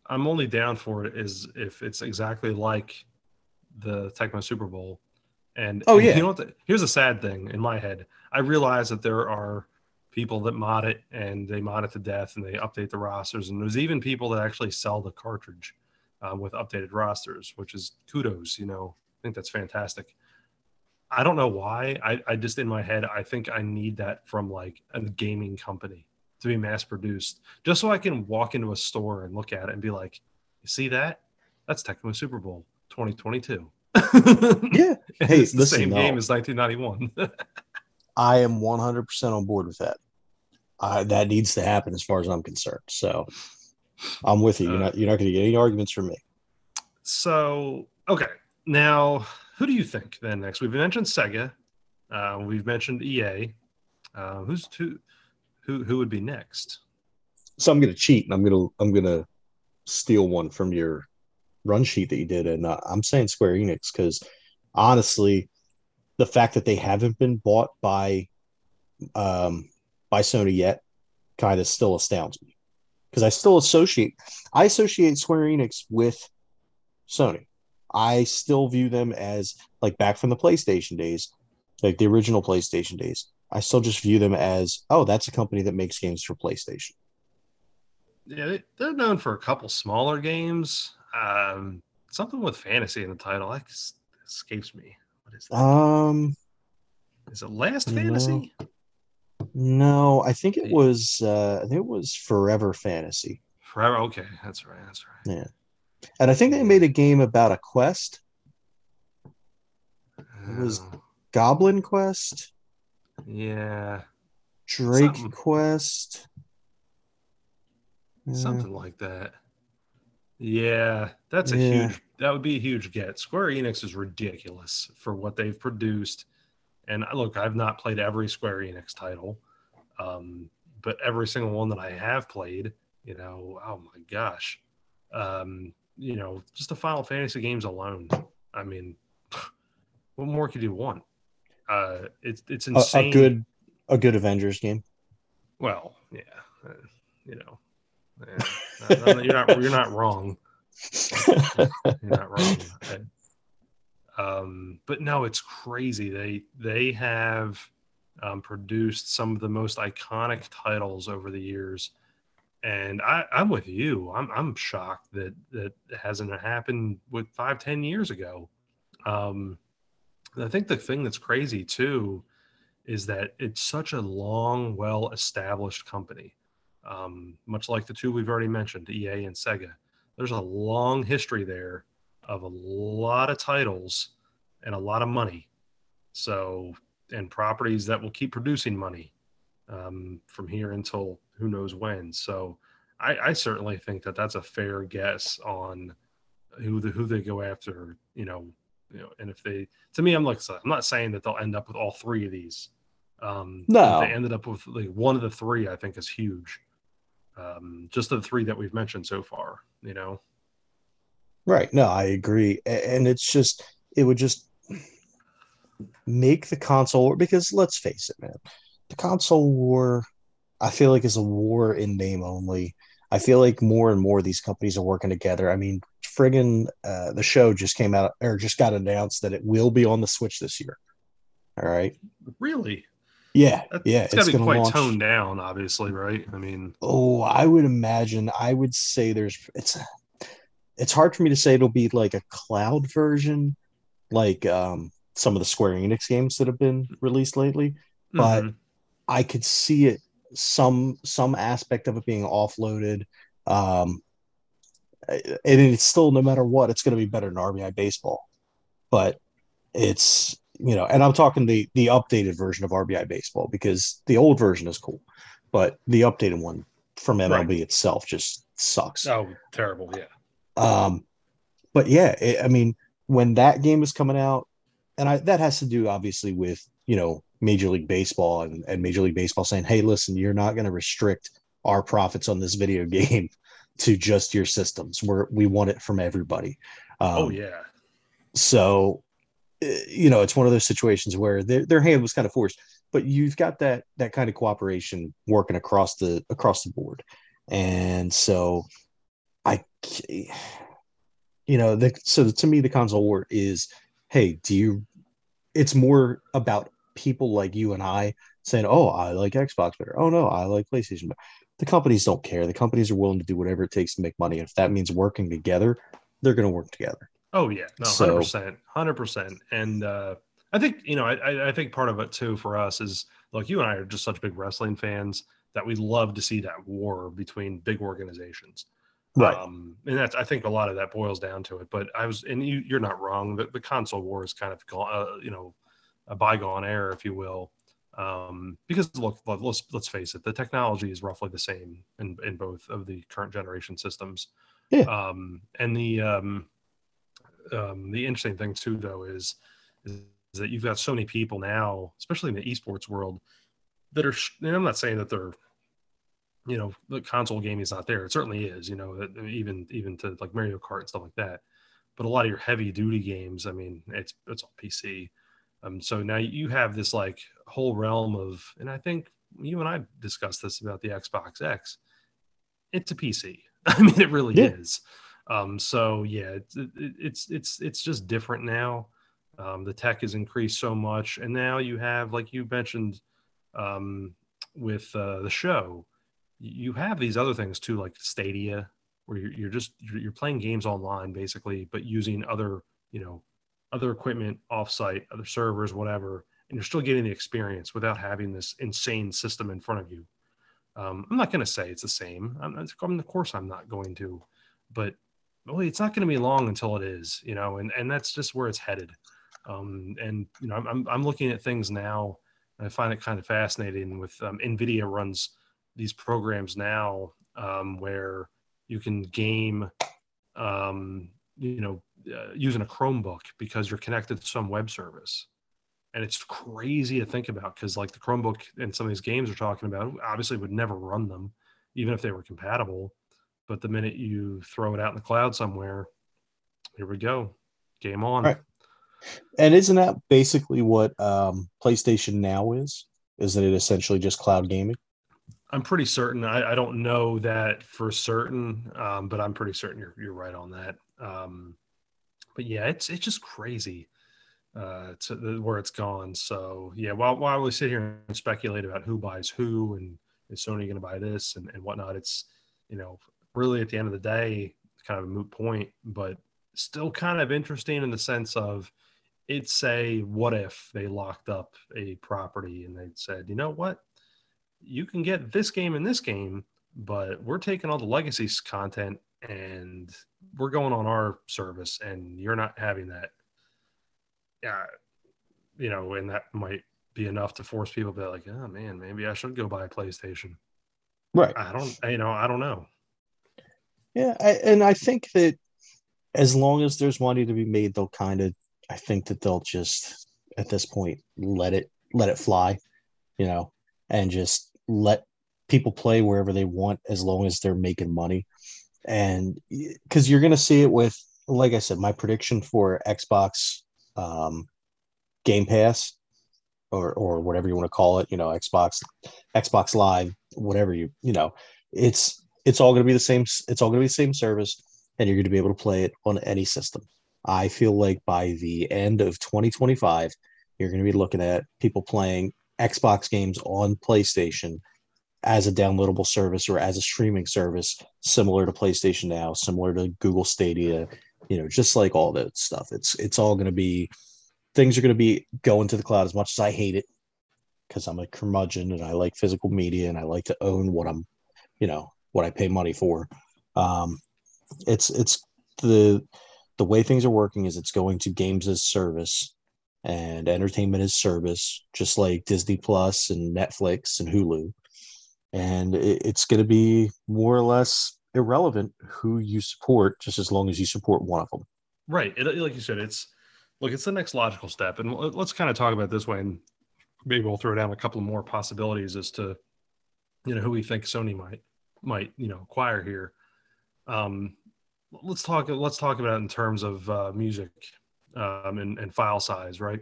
I'm only down for it is if it's exactly like the Tecmo Super Bowl. And Oh, and yeah. you know what? The, here's a sad thing in my head. I realize that there are people that mod it and they mod it to death and they update the rosters. And there's even people that actually sell the cartridge um, with updated rosters, which is kudos. You know, I think that's fantastic. I don't know why. I, I just in my head, I think I need that from like a gaming company to be mass produced, just so I can walk into a store and look at it and be like, "You see that? That's Tecmo Super Bowl 2022." Yeah. Hey, it's the listen, same no. game as 1991. I am 100% on board with that. Uh, that needs to happen as far as I'm concerned. So I'm with you. You're Uh, not you're not going to get any arguments from me. so okay, now who do you think then next? We've mentioned Sega, uh, we've mentioned EA. Uh, who's who? Who who would be next? So I'm going to cheat and I'm going to I'm going to steal one from your run sheet that you did and uh, I'm saying Square Enix cuz honestly the fact that they haven't been bought by um by Sony yet kind of still astounds me because I still associate I associate Square Enix with Sony. I still view them as like back from the PlayStation days, like the original PlayStation days. I still just view them as oh, that's a company that makes games for PlayStation. Yeah, they, they're known for a couple smaller games. Um, something with fantasy in the title. That escapes me. What is that? Um, is it Last no. Fantasy? no, I think it was uh, I think it was Forever Fantasy, Forever. Okay, that's right. That's right. And I think they made a game about a quest, It was- Oh, Goblin Quest, yeah, Drake Something. Quest. Something like that. Yeah, that's a Yeah. huge. That would be a huge get. Square Enix is ridiculous for what they've produced. And look, I've not played every Square Enix title, um, but every single one that I have played, you know, oh my gosh, um, you know, just the Final Fantasy games alone. I mean, what more could you want? Uh, it's it's insane. a good a good Avengers game. Well, yeah, uh, you know, yeah, uh, you're not you're not wrong. You're not wrong. I- um, but no, it's crazy. They they have um, produced some of the most iconic titles over the years, and I, I'm with you. I'm I'm shocked that that hasn't happened with five ten years ago. Um, I think the thing that's crazy too is that it's such a long, well established company. Um, much like the two we've already mentioned, EA and Sega. There's a long history there of a lot of titles and a lot of money. So, and properties that will keep producing money um, from here until who knows when. So, I, I certainly think that that's a fair guess on who the who they go after. You know, you know, and if they, to me, I'm like, I'm not saying that they'll end up with all three of these. Um, No. they ended up with like one of the three, I think is huge. Um, just the three that we've mentioned so far. You know. Right. No, I agree. And it's just, it would just make the console war because let's face it, man, the console war, I feel like is a war in name only. I feel like more and more of these companies are working together. I mean, friggin' uh, the show just came out or just got announced that it will be on the Switch this year. All right. Really? Yeah. That, yeah. it's got to be quite launch- toned down, obviously, right? I mean, Oh, I would imagine. I would say there's it's it's hard for me to say it'll be like a cloud version, like um some of the Square Enix games that have been released lately. But mhm. I could see it some some aspect of it being offloaded. Um and it's still no matter what, it's gonna be better than RBI baseball. But it's you know, and I'm talking the the updated version of RBI baseball because the old version is cool, but the updated one from MLB Right. itself just sucks. oh, terrible. Yeah. Um, but yeah, it, I mean, when that game is coming out, and I that has to do obviously with you know Major League Baseball and, and Major League Baseball saying, hey, listen, you're not going to restrict our profits on this video game to just your systems. We're we want it from everybody. Um, oh, yeah. so uh, you know it's one of those situations where their, their hand was kind of forced but you've got that that kind of cooperation working across the across the board and so I, you know the so to me the console war is hey do you it's more about people like you and i saying oh i like xbox better oh no i like playstation better the companies don't care the companies are willing to do whatever it takes to make money And if that means working together they're going to work together Oh yeah, no, hundred percent, hundred percent. And uh, I think you know, I, I think part of it too for us is like you and I are just such big wrestling fans that we love to see that war between big organizations. Right. Um, and that's I think a lot of that boils down to it. But I was, and you, you're not wrong. The, the console war is kind of gone, uh, you know, a bygone era, if you will. Um, because look, let's let's face it, the technology is roughly the same in in both of the current generation systems. Yeah. Um, and the um, um, the interesting thing too, though, is, is that you've got so many people now, especially in the esports world, that are. And I'm not saying that they're, you know, the console gaming is not there. It certainly is. You know, even even to like Mario Kart and stuff like that. But a lot of your heavy duty games, I mean, it's it's all PC. Um, so now you have this like whole realm of, and I think you and I discussed this about the Xbox X. It's a PC. I mean, it really yeah. is. Um, so yeah, it's, it's it's it's just different now. Um, the tech has increased so much, and now you have, like you mentioned, um, with uh, the show, you have these other things too, like Stadia, where you're, you're just you're playing games online basically, but using other you know other equipment offsite, other servers, whatever, and you're still getting the experience without having this insane system in front of you. Um, I'm not going to say it's the same. I'm, I'm, of course, I'm not going to, but well, it's not going to be long until it is, you know, and, and that's just where it's headed. Um, and, you know, I'm, I'm looking at things now I find it kind of fascinating with um, NVIDIA runs these programs now um, where you can game, um, you know, uh, using a Chromebook because you're connected to some web service. And it's crazy to think about because, like, the Chromebook and some of these games we're talking about obviously would never run them, even if they were compatible. But the minute you throw it out in the cloud somewhere, here we go, game on. Right. And isn't that basically what um, PlayStation Now is? Isn't it essentially just cloud gaming? I'm pretty certain. I, I don't know that for certain, um, but I'm pretty certain you're you're right on that. Um, but yeah, it's it's just crazy uh, to where it's gone. So yeah, while while we sit here and speculate about who buys who and is Sony going to buy this and, and whatnot, it's you know really at the end of the day kind of a moot point, but still kind of interesting in the sense of it's a what if they locked up a property and they said, you know what, you can get this game and this game, but we're taking all the legacy content and we're going on our service and you're not having that yeah you know and that might be enough to force people to be like oh man maybe i should go buy a playstation. Right. I don't you know i don't know. Yeah I, and i think that as long as there's money to be made they'll kind of i think that they'll just at this point let it let it fly you know and just let people play wherever they want as long as they're making money and because you're going to see it with like i said my prediction for xbox um, game pass or or whatever you want to call it you know xbox xbox live whatever you you know it's it's all going to be the same it's all going to be the same service and you're going to be able to play it on any system. I feel like by the end of 2025 you're going to be looking at people playing xbox games on playstation as a downloadable service or as a streaming service, similar to PlayStation Now, similar to Google Stadia, you know, just like all that stuff. It's it's all going to be things are going to be going to the cloud as much as I hate it because I'm a curmudgeon and I like physical media and I like to own what I'm, you know, what I pay money for. Um, it's it's the the way things are working is it's going to games as service and entertainment as service, just like Disney Plus and Netflix and Hulu and it's going to be more or less irrelevant who you support, just as long as you support one of them. Right. It, like you said, it's look, it's the next logical step, and let's kind of talk about this way, and maybe we'll throw down a couple more possibilities as to you know who we think Sony might might you know acquire here. Um, let's talk. Let's talk about it in terms of uh, music um, and, and file size, right?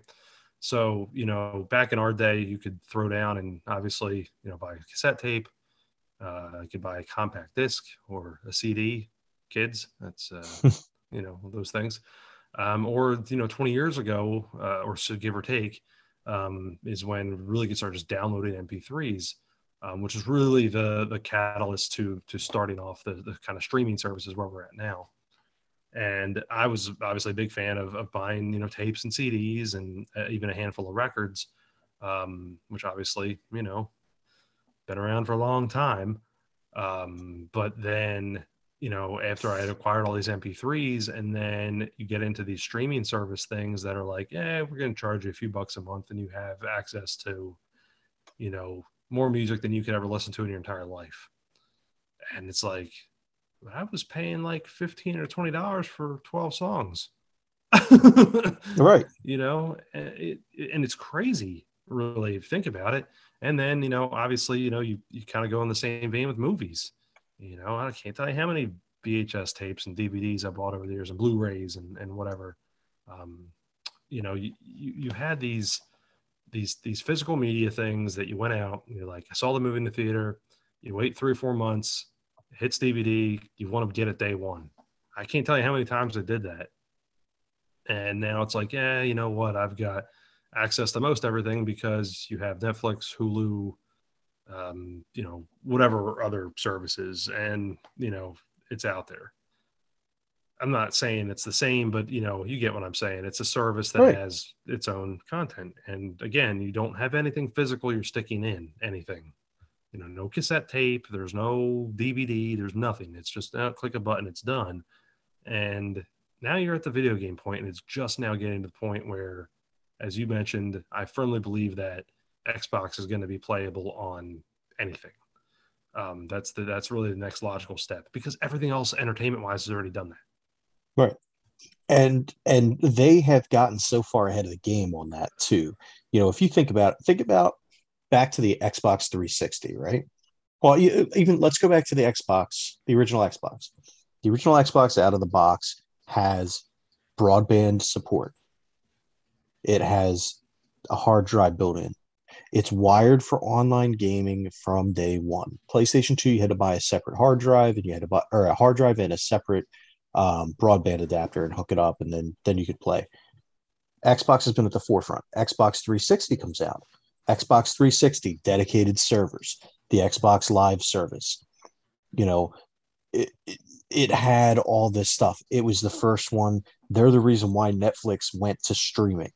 So, you know, back in our day, you could throw down and obviously, you know, buy a cassette tape. Uh, you could buy a compact disc or a CD. Kids, that's uh, you know those things. Um, or you know, 20 years ago, uh, or so give or take, um, is when really get started just downloading MP3s, um, which is really the the catalyst to to starting off the, the kind of streaming services where we're at now. And I was obviously a big fan of, of buying you know tapes and CDs and uh, even a handful of records, um, which obviously you know been around for a long time. Um, but then you know after I had acquired all these MP3s, and then you get into these streaming service things that are like, yeah, we're going to charge you a few bucks a month, and you have access to you know more music than you could ever listen to in your entire life. And it's like I was paying like fifteen or twenty dollars for twelve songs. right. You know, it, it, and it's crazy, really, think about it. And then, you know, obviously, you know, you, you kind of go in the same vein with movies. You know, I can't tell you how many VHS tapes and DVDs I bought over the years and Blu-rays and, and whatever. Um, you know, you, you, you had these these these physical media things that you went out, you're like, I saw the movie in the theater, you wait three or four months, hits DVD, you want to get it day one. I can't tell you how many times I did that. And now it's like, yeah, you know what? I've got access to most everything because you have Netflix, Hulu, um, you know, whatever other services, and you know, it's out there. I'm not saying it's the same, but you know, you get what I'm saying. It's a service that right. has its own content. And again, you don't have anything physical you're sticking in anything you know, no cassette tape, there's no DVD, there's nothing. It's just uh, click a button, it's done. And now you're at the video game point, and it's just now getting to the point where, as you mentioned, I firmly believe that Xbox is going to be playable on anything. Um, that's the that's really the next logical step because everything else, entertainment wise, has already done that. Right, and and they have gotten so far ahead of the game on that too. You know, if you think about think about back to the Xbox 360, right? Well, even let's go back to the Xbox, the original Xbox. The original Xbox out of the box has broadband support. It has a hard drive built in. It's wired for online gaming from day one. PlayStation 2, you had to buy a separate hard drive and you had to buy or a hard drive and a separate um, broadband adapter and hook it up, and then then you could play. Xbox has been at the forefront. Xbox 360 comes out. Xbox 360 dedicated servers, the Xbox Live service. You know, it, it, it had all this stuff. It was the first one. They're the reason why Netflix went to streaming.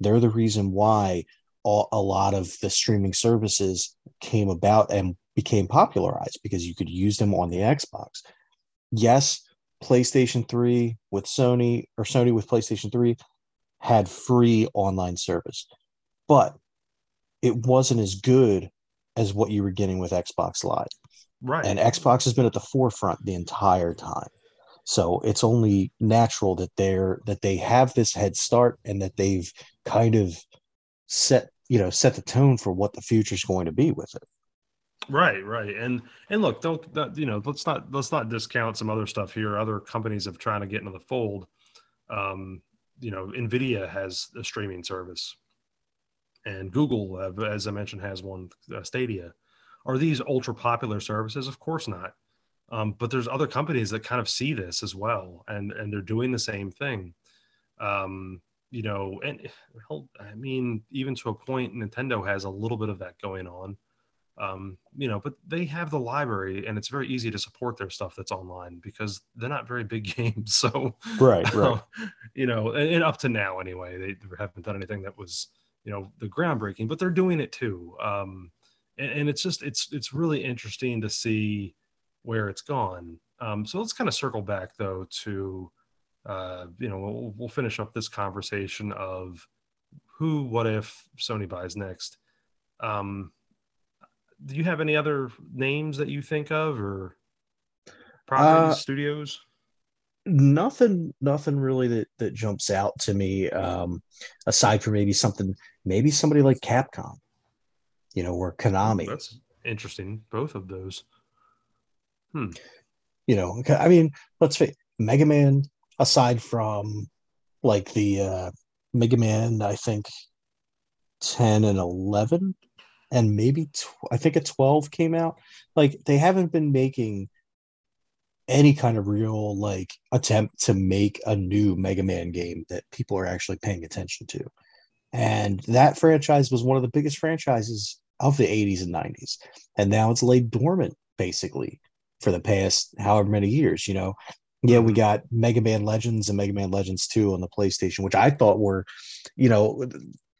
They're the reason why all, a lot of the streaming services came about and became popularized because you could use them on the Xbox. Yes, PlayStation 3 with Sony or Sony with PlayStation 3 had free online service. But it wasn't as good as what you were getting with Xbox Live. Right. And Xbox has been at the forefront the entire time. So it's only natural that they're that they have this head start and that they've kind of set, you know, set the tone for what the future is going to be with it. Right, right. And and look, don't you know, let's not let's not discount some other stuff here. Other companies have trying to get into the fold. Um, you know, Nvidia has a streaming service and Google, uh, as I mentioned, has one uh, Stadia. Are these ultra popular services? Of course not. Um, but there's other companies that kind of see this as well, and and they're doing the same thing. Um, you know, and well, I mean, even to a point, Nintendo has a little bit of that going on. Um, you know, but they have the library, and it's very easy to support their stuff that's online because they're not very big games. So, right, right. you know, and, and up to now, anyway, they haven't done anything that was you know the groundbreaking but they're doing it too. Um, and, and, it's just it's it's really interesting to see where it's gone. Um, so let's kind of circle back though to uh, you know we'll, we'll finish up this conversation of who what if sony buys next. Um, do you have any other names that you think of or properties uh, studios nothing nothing really that that jumps out to me um aside from maybe something maybe somebody like Capcom, you know, or Konami. That's interesting. Both of those. Hmm. You know, I mean, let's face Mega Man, aside from like the uh, Mega Man, I think 10 and 11, and maybe tw- I think a 12 came out. Like, they haven't been making any kind of real like attempt to make a new Mega Man game that people are actually paying attention to. And that franchise was one of the biggest franchises of the 80s and 90s. And now it's laid dormant, basically, for the past however many years. You know, Yeah, we got Mega Man Legends and Mega Man Legends 2 on the PlayStation, which I thought were, you know,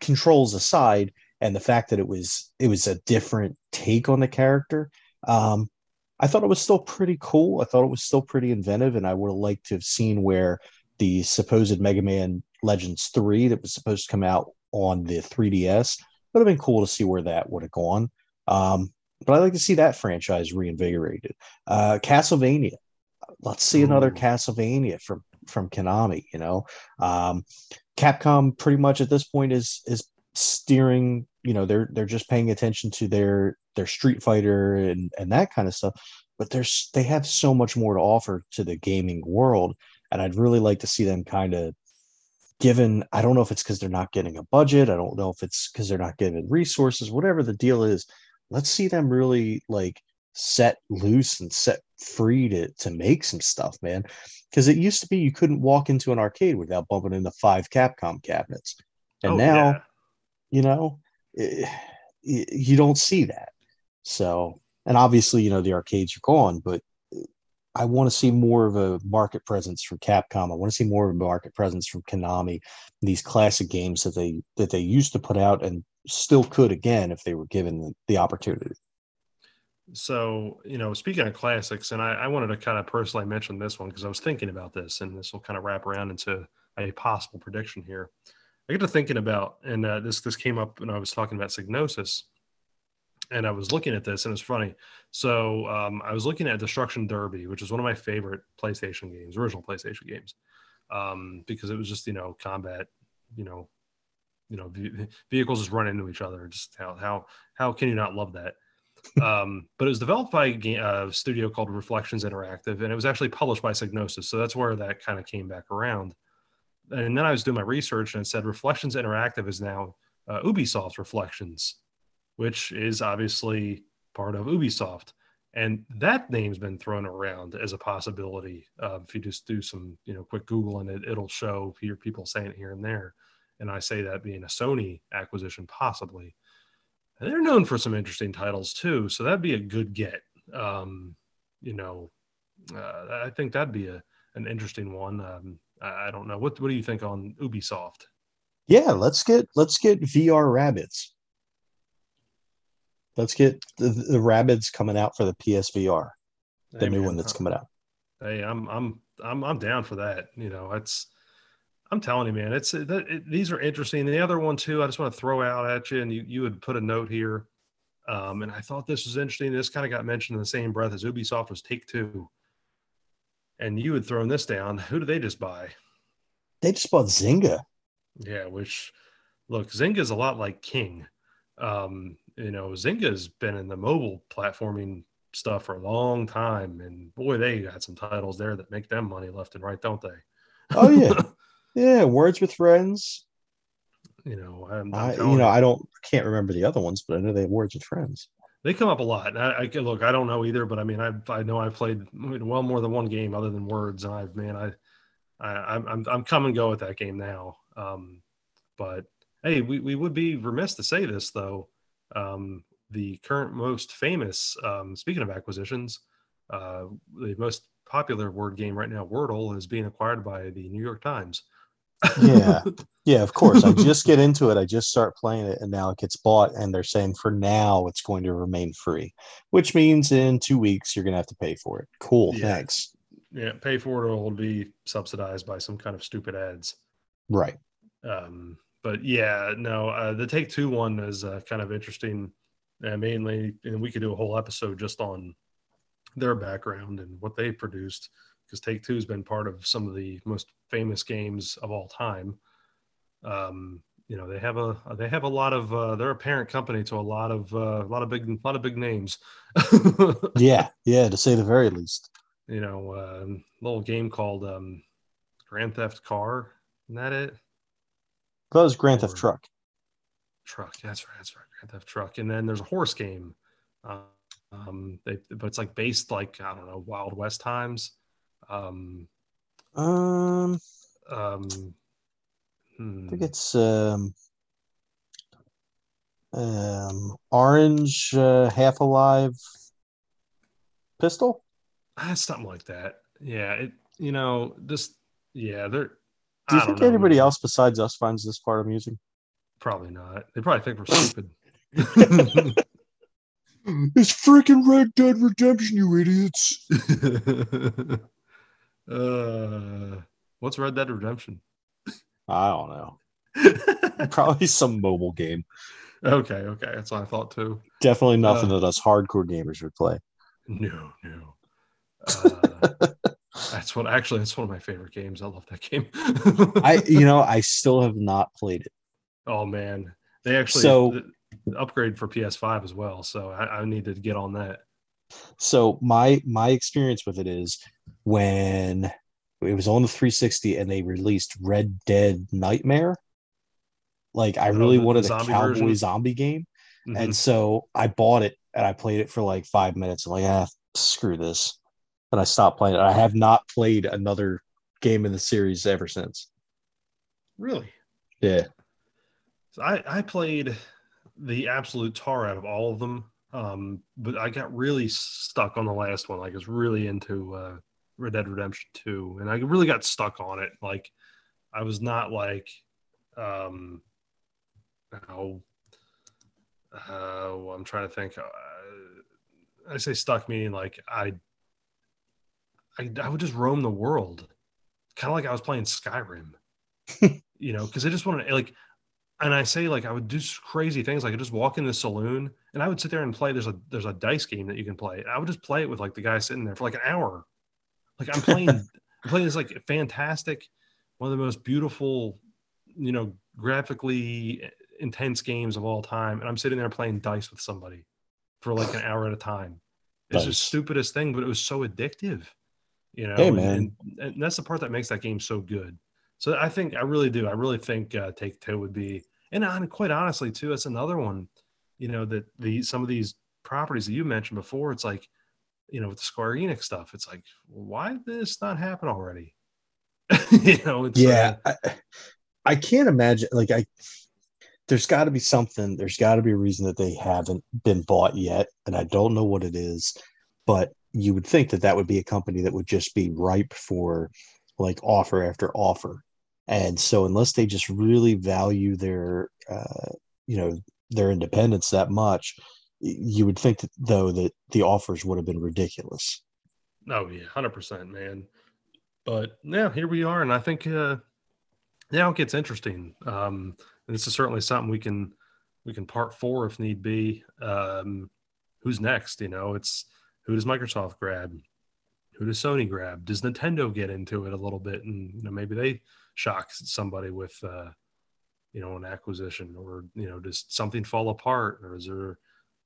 controls aside, and the fact that it was it was a different take on the character. Um, I thought it was still pretty cool. I thought it was still pretty inventive, and I would have liked to have seen where the supposed Mega Man Legends 3 that was supposed to come out on the 3DS would have been cool to see where that would have gone. Um, but I'd like to see that franchise reinvigorated. Uh, Castlevania. Let's see Ooh. another Castlevania from from Konami. You know, um, Capcom pretty much at this point is is steering. You know, they're they're just paying attention to their their Street Fighter and and that kind of stuff. But there's they have so much more to offer to the gaming world, and I'd really like to see them kind of given i don't know if it's because they're not getting a budget i don't know if it's because they're not given resources whatever the deal is let's see them really like set loose and set free to to make some stuff, man. Because it used to be you couldn't walk into an arcade without bumping into five Capcom cabinets, and oh, now, yeah. you know, it, it, you don't see that. So, and obviously, you know, the arcades are gone, but I want to see more of a market presence from Capcom. I want to see more of a market presence from Konami. These classic games that they that they used to put out and still could again if they were given the, opportunity. So, you know, speaking of classics, and I, I wanted to kind of personally mention this one because I was thinking about this, and this will kind of wrap around into a possible prediction here. I get to thinking about, and uh, this this came up when I was talking about Psygnosis, and I was looking at this, and it's funny. So um, I was looking at Destruction Derby, which is one of my favorite PlayStation games, original PlayStation games, um, because it was just you know combat, you know, you know vehicles just run into each other. Just how how how can you not love that? um, but it was developed by a uh, studio called Reflections Interactive, and it was actually published by Psygnosis. So that's where that kind of came back around. And then I was doing my research and it said Reflections Interactive is now uh, Ubisoft Reflections, which is obviously part of Ubisoft. And that name's been thrown around as a possibility. Uh, if you just do some, you know, quick Google and it, it'll show hear people saying it here and there and I say that being a Sony acquisition, possibly. And they're known for some interesting titles too, so that'd be a good get. Um, you know, uh, I think that'd be a an interesting one. Um, I, I, don't know what what do you think on Ubisoft? Yeah, let's get let's get VR Rabbids. Let's get the, the Rabbids coming out for the PSVR, the hey, new man, one that's coming out. Hey, I'm I'm I'm I'm down for that. You know, it's I'm telling you, man, it's it, it, these are interesting. The other one too, I just want to throw out at you, and you you would put a note here, um, and I thought this was interesting. This kind of got mentioned in the same breath as Ubisoft was Take Two, and you had thrown this down. Who did they just buy? They just bought Zynga. Yeah, which look, Zynga is a lot like King. Um, you know, Zynga's been in the mobile platforming stuff for a long time, and boy, they got some titles there that make them money left and right, don't they? Oh yeah. Yeah, Words with Friends. You know, i you know, I don't can't remember the other ones, but I know they have Words with Friends. They come up a lot. I, I look, I don't know either, but I mean, I I know I've played well more than one game other than Words, and I've man, I, I I'm I'm come and go with that game now. Um, but hey, we we would be remiss to say this though. Um, the current most famous, um, speaking of acquisitions, uh, the most popular word game right now, Wordle, is being acquired by the New York Times. Yeah. Yeah of course. I just get into it. I just start playing it and now it gets bought and they're saying for now it's going to remain free which means in two weeks you're going to have to pay for it. Cool. Yeah. thanks. Yeah pay for it or it'll be subsidized by some kind of stupid ads. Right. Um but yeah no uh, the take two one is uh, kind of interesting uh, mainly and we could do a whole episode just on their background and what they produced because Take Two has been part of some of the most famous games of all time. Um, you know, they have a they have a lot of uh, they're a parent company to a lot of uh, a lot of big a lot of big names. yeah, yeah, to say the very least. You know, uh, little game called um, Grand Theft Car. Isn't that it? That was Grand Theft Truck. Truck. That's right. That's right. Grand Theft Truck. And then there's a horse game. Um, they, but it's like based like I don't know Wild West times. Um, um, um, hmm. I think it's um, um, orange uh, half alive pistol. Ah, something like that. Yeah, it you know, this yeah, they're. Do you think know, anybody man. else besides us finds this part amusing? Probably not. They probably think we're stupid. It's freaking Red Dead Redemption, you idiots. uh, what's Red Dead Redemption? I don't know. Probably some mobile game. okay, okay, that's what I thought too. Definitely nothing Uh. that us hardcore gamers would play. No, no. Uh, that's what actually that's one of my favorite games. I love that game. I, you know, I still have not played it. oh man, they actually So- upgrade for PS5 as well. So I, I need to get on that. So my my experience with it is when it was on the 360 and they released Red Dead Nightmare. Like I Oh, really wanted a zombie cowboy version? zombie game, Mhm. and so I bought it and I played it for like five minutes. I'm like, ah, screw this, and I stopped playing it. I have not played another game in the series ever since. really, Yeah, So I I played the absolute tar out of all of them. Um, but I got really stuck on the last one. Like I was really into uh, Red Dead Redemption 2, and I really got stuck on it. Like I was not like, um, oh, uh, well, I'm trying to think. Uh, I say stuck meaning like I, I, I would just roam the world, kind of like I was playing Skyrim, you know, because I just wanted like and I say like I would do crazy things like I just walk in the saloon and I would sit there and play. There's a there's a dice game that you can play. I would just play it with like the guy sitting there for like an hour. Like I'm playing I'm playing this like fantastic, one of the most beautiful, you know, graphically eh, intense games of all time. And I'm sitting there playing dice with somebody for like an hour at a time. It's the stupidest thing, but it was so addictive. You know, Hey, and- man. and- and that's the part that makes that game so good. So I think I really do. I really think uh, Take Two would be, and hon- quite honestly too, it's another one. You know that the some of these properties that you mentioned before, it's like, you know, with the Square Enix stuff, it's like, why did this not happen already? you know, it's yeah. uh, I, I can't imagine. Like I, there's got to be something. There's got to be a reason that they haven't been bought yet, and I don't know what it is. But you would think that that would be a company that would just be ripe for like offer after offer. And so, unless they just really value their, uh, you know, their independence that much, you would think that though that the offers would have been ridiculous. Oh yeah, hundred percent, man. But yeah, here we are, and I think uh, now it gets interesting. Um, and this is certainly something we can we can part four if need be. Um, who's next? You know, it's who does Microsoft grab? Who does Sony grab? Does Nintendo get into it a little bit, and you know maybe they shock somebody with uh, you know an acquisition, or you know does something fall apart, or is there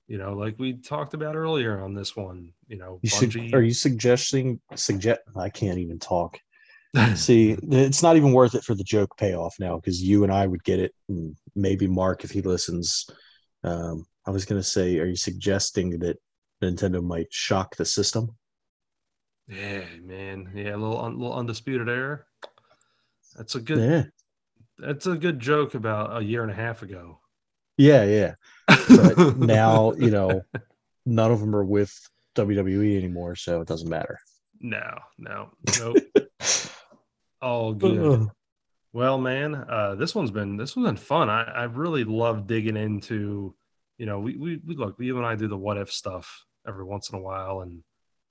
you know like we talked about earlier on this one, you know, You Bungie- are you suggesting suggest? I can't even talk. See, it's not even worth it for the joke payoff now because you and I would get it, and maybe Mark if he listens. Um, I was gonna say, are you suggesting that Nintendo might shock the system? Yeah, man. Yeah, a little, un, little undisputed error. That's a good. Yeah, That's a good joke about a year and a half ago. yeah, yeah. But now you know, none of them are with WWE anymore, so it doesn't matter. no, no, nope. All good. Well, man, uh, this one's been this one's been fun. I I really love digging into. You know, we we, we look. You and I do the what if stuff every once in a while, and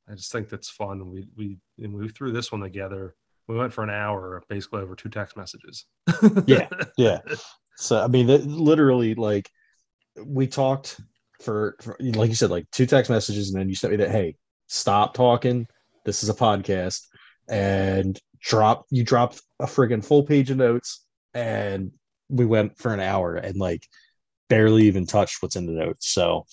I just think that's fun. We we and we threw this one together. We went for an hour, basically over two text messages. Yeah. yeah so i mean literally like we talked for, for like you said like two text messages and then you sent me that hey stop talking this is a podcast and drop you dropped a friggin' full page of notes and we went for an hour and like barely even touched what's in the notes so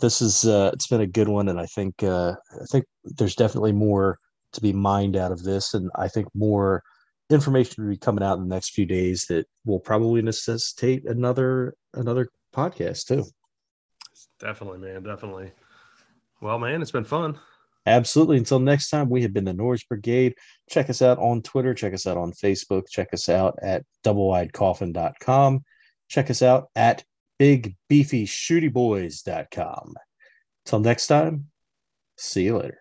this is uh it's been a good one and i think uh i think there's definitely more to be mined out of this and i think more information will be coming out in the next few days that will probably necessitate another another podcast too. Definitely, man. Definitely. Well, man, it's been fun. Absolutely. Until next time, we have been the Noise Brigade. Check us out on Twitter. Check us out on Facebook. Check us out at doublewidecoffin.com. Check us out at bigbeefyshootyboys.com. Till next time, see you later.